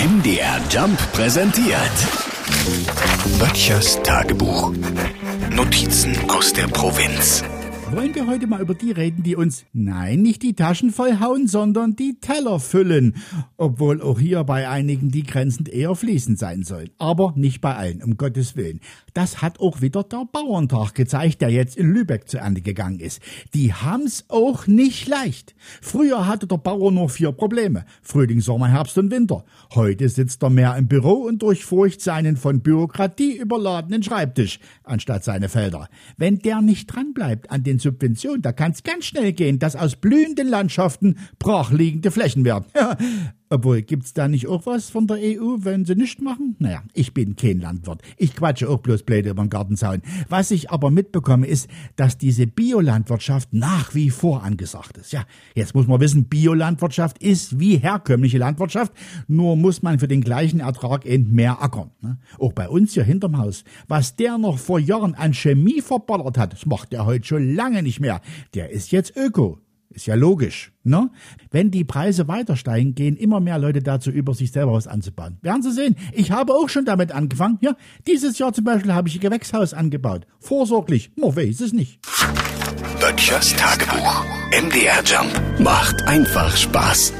MDR Jump präsentiert. Böttchers Tagebuch. Notizen aus der Provinz. Wollen wir heute mal über die reden, die uns, nein, nicht die Taschen vollhauen, sondern die Teller füllen. Obwohl auch hier bei einigen die Grenzen eher fließend sein sollen. Aber nicht bei allen, um Gottes Willen. Das hat auch wieder der Bauerntag gezeigt, der jetzt in Lübeck zu Ende gegangen ist. Die haben's auch nicht leicht. Früher hatte der Bauer nur vier Probleme. Frühling, Sommer, Herbst und Winter. Heute sitzt er mehr im Büro und durchfurcht seinen von Bürokratie überladenen Schreibtisch, anstatt seine Felder. Wenn der nicht dranbleibt an den Subventionen, da kann's ganz schnell gehen, dass aus blühenden Landschaften brachliegende Flächen werden. Obwohl, gibt's da nicht auch was von der EU, wenn sie nichts machen? Naja, ich bin kein Landwirt. Ich quatsche auch bloß Bläde über den Gartenzaun. Was ich aber mitbekomme, ist, dass diese Biolandwirtschaft nach wie vor angesagt ist. Ja, jetzt muss man wissen, Biolandwirtschaft ist wie herkömmliche Landwirtschaft, nur muss man für den gleichen Ertrag eben mehr ackern. Ne? Auch bei uns hier hinterm Haus. Was der noch vor Jahren an Chemie verballert hat, das macht er heute schon lange nicht mehr. Der ist jetzt Öko. Ist ja logisch, ne? Wenn die Preise weiter steigen, gehen immer mehr Leute dazu über, sich selber was anzubauen. Werden Sie sehen. Ich habe auch schon damit angefangen. Ja, dieses Jahr zum Beispiel habe ich ein Gewächshaus angebaut. Vorsorglich. Man weiß es nicht. Böttchers Tagebuch. MDR Jump macht einfach Spaß.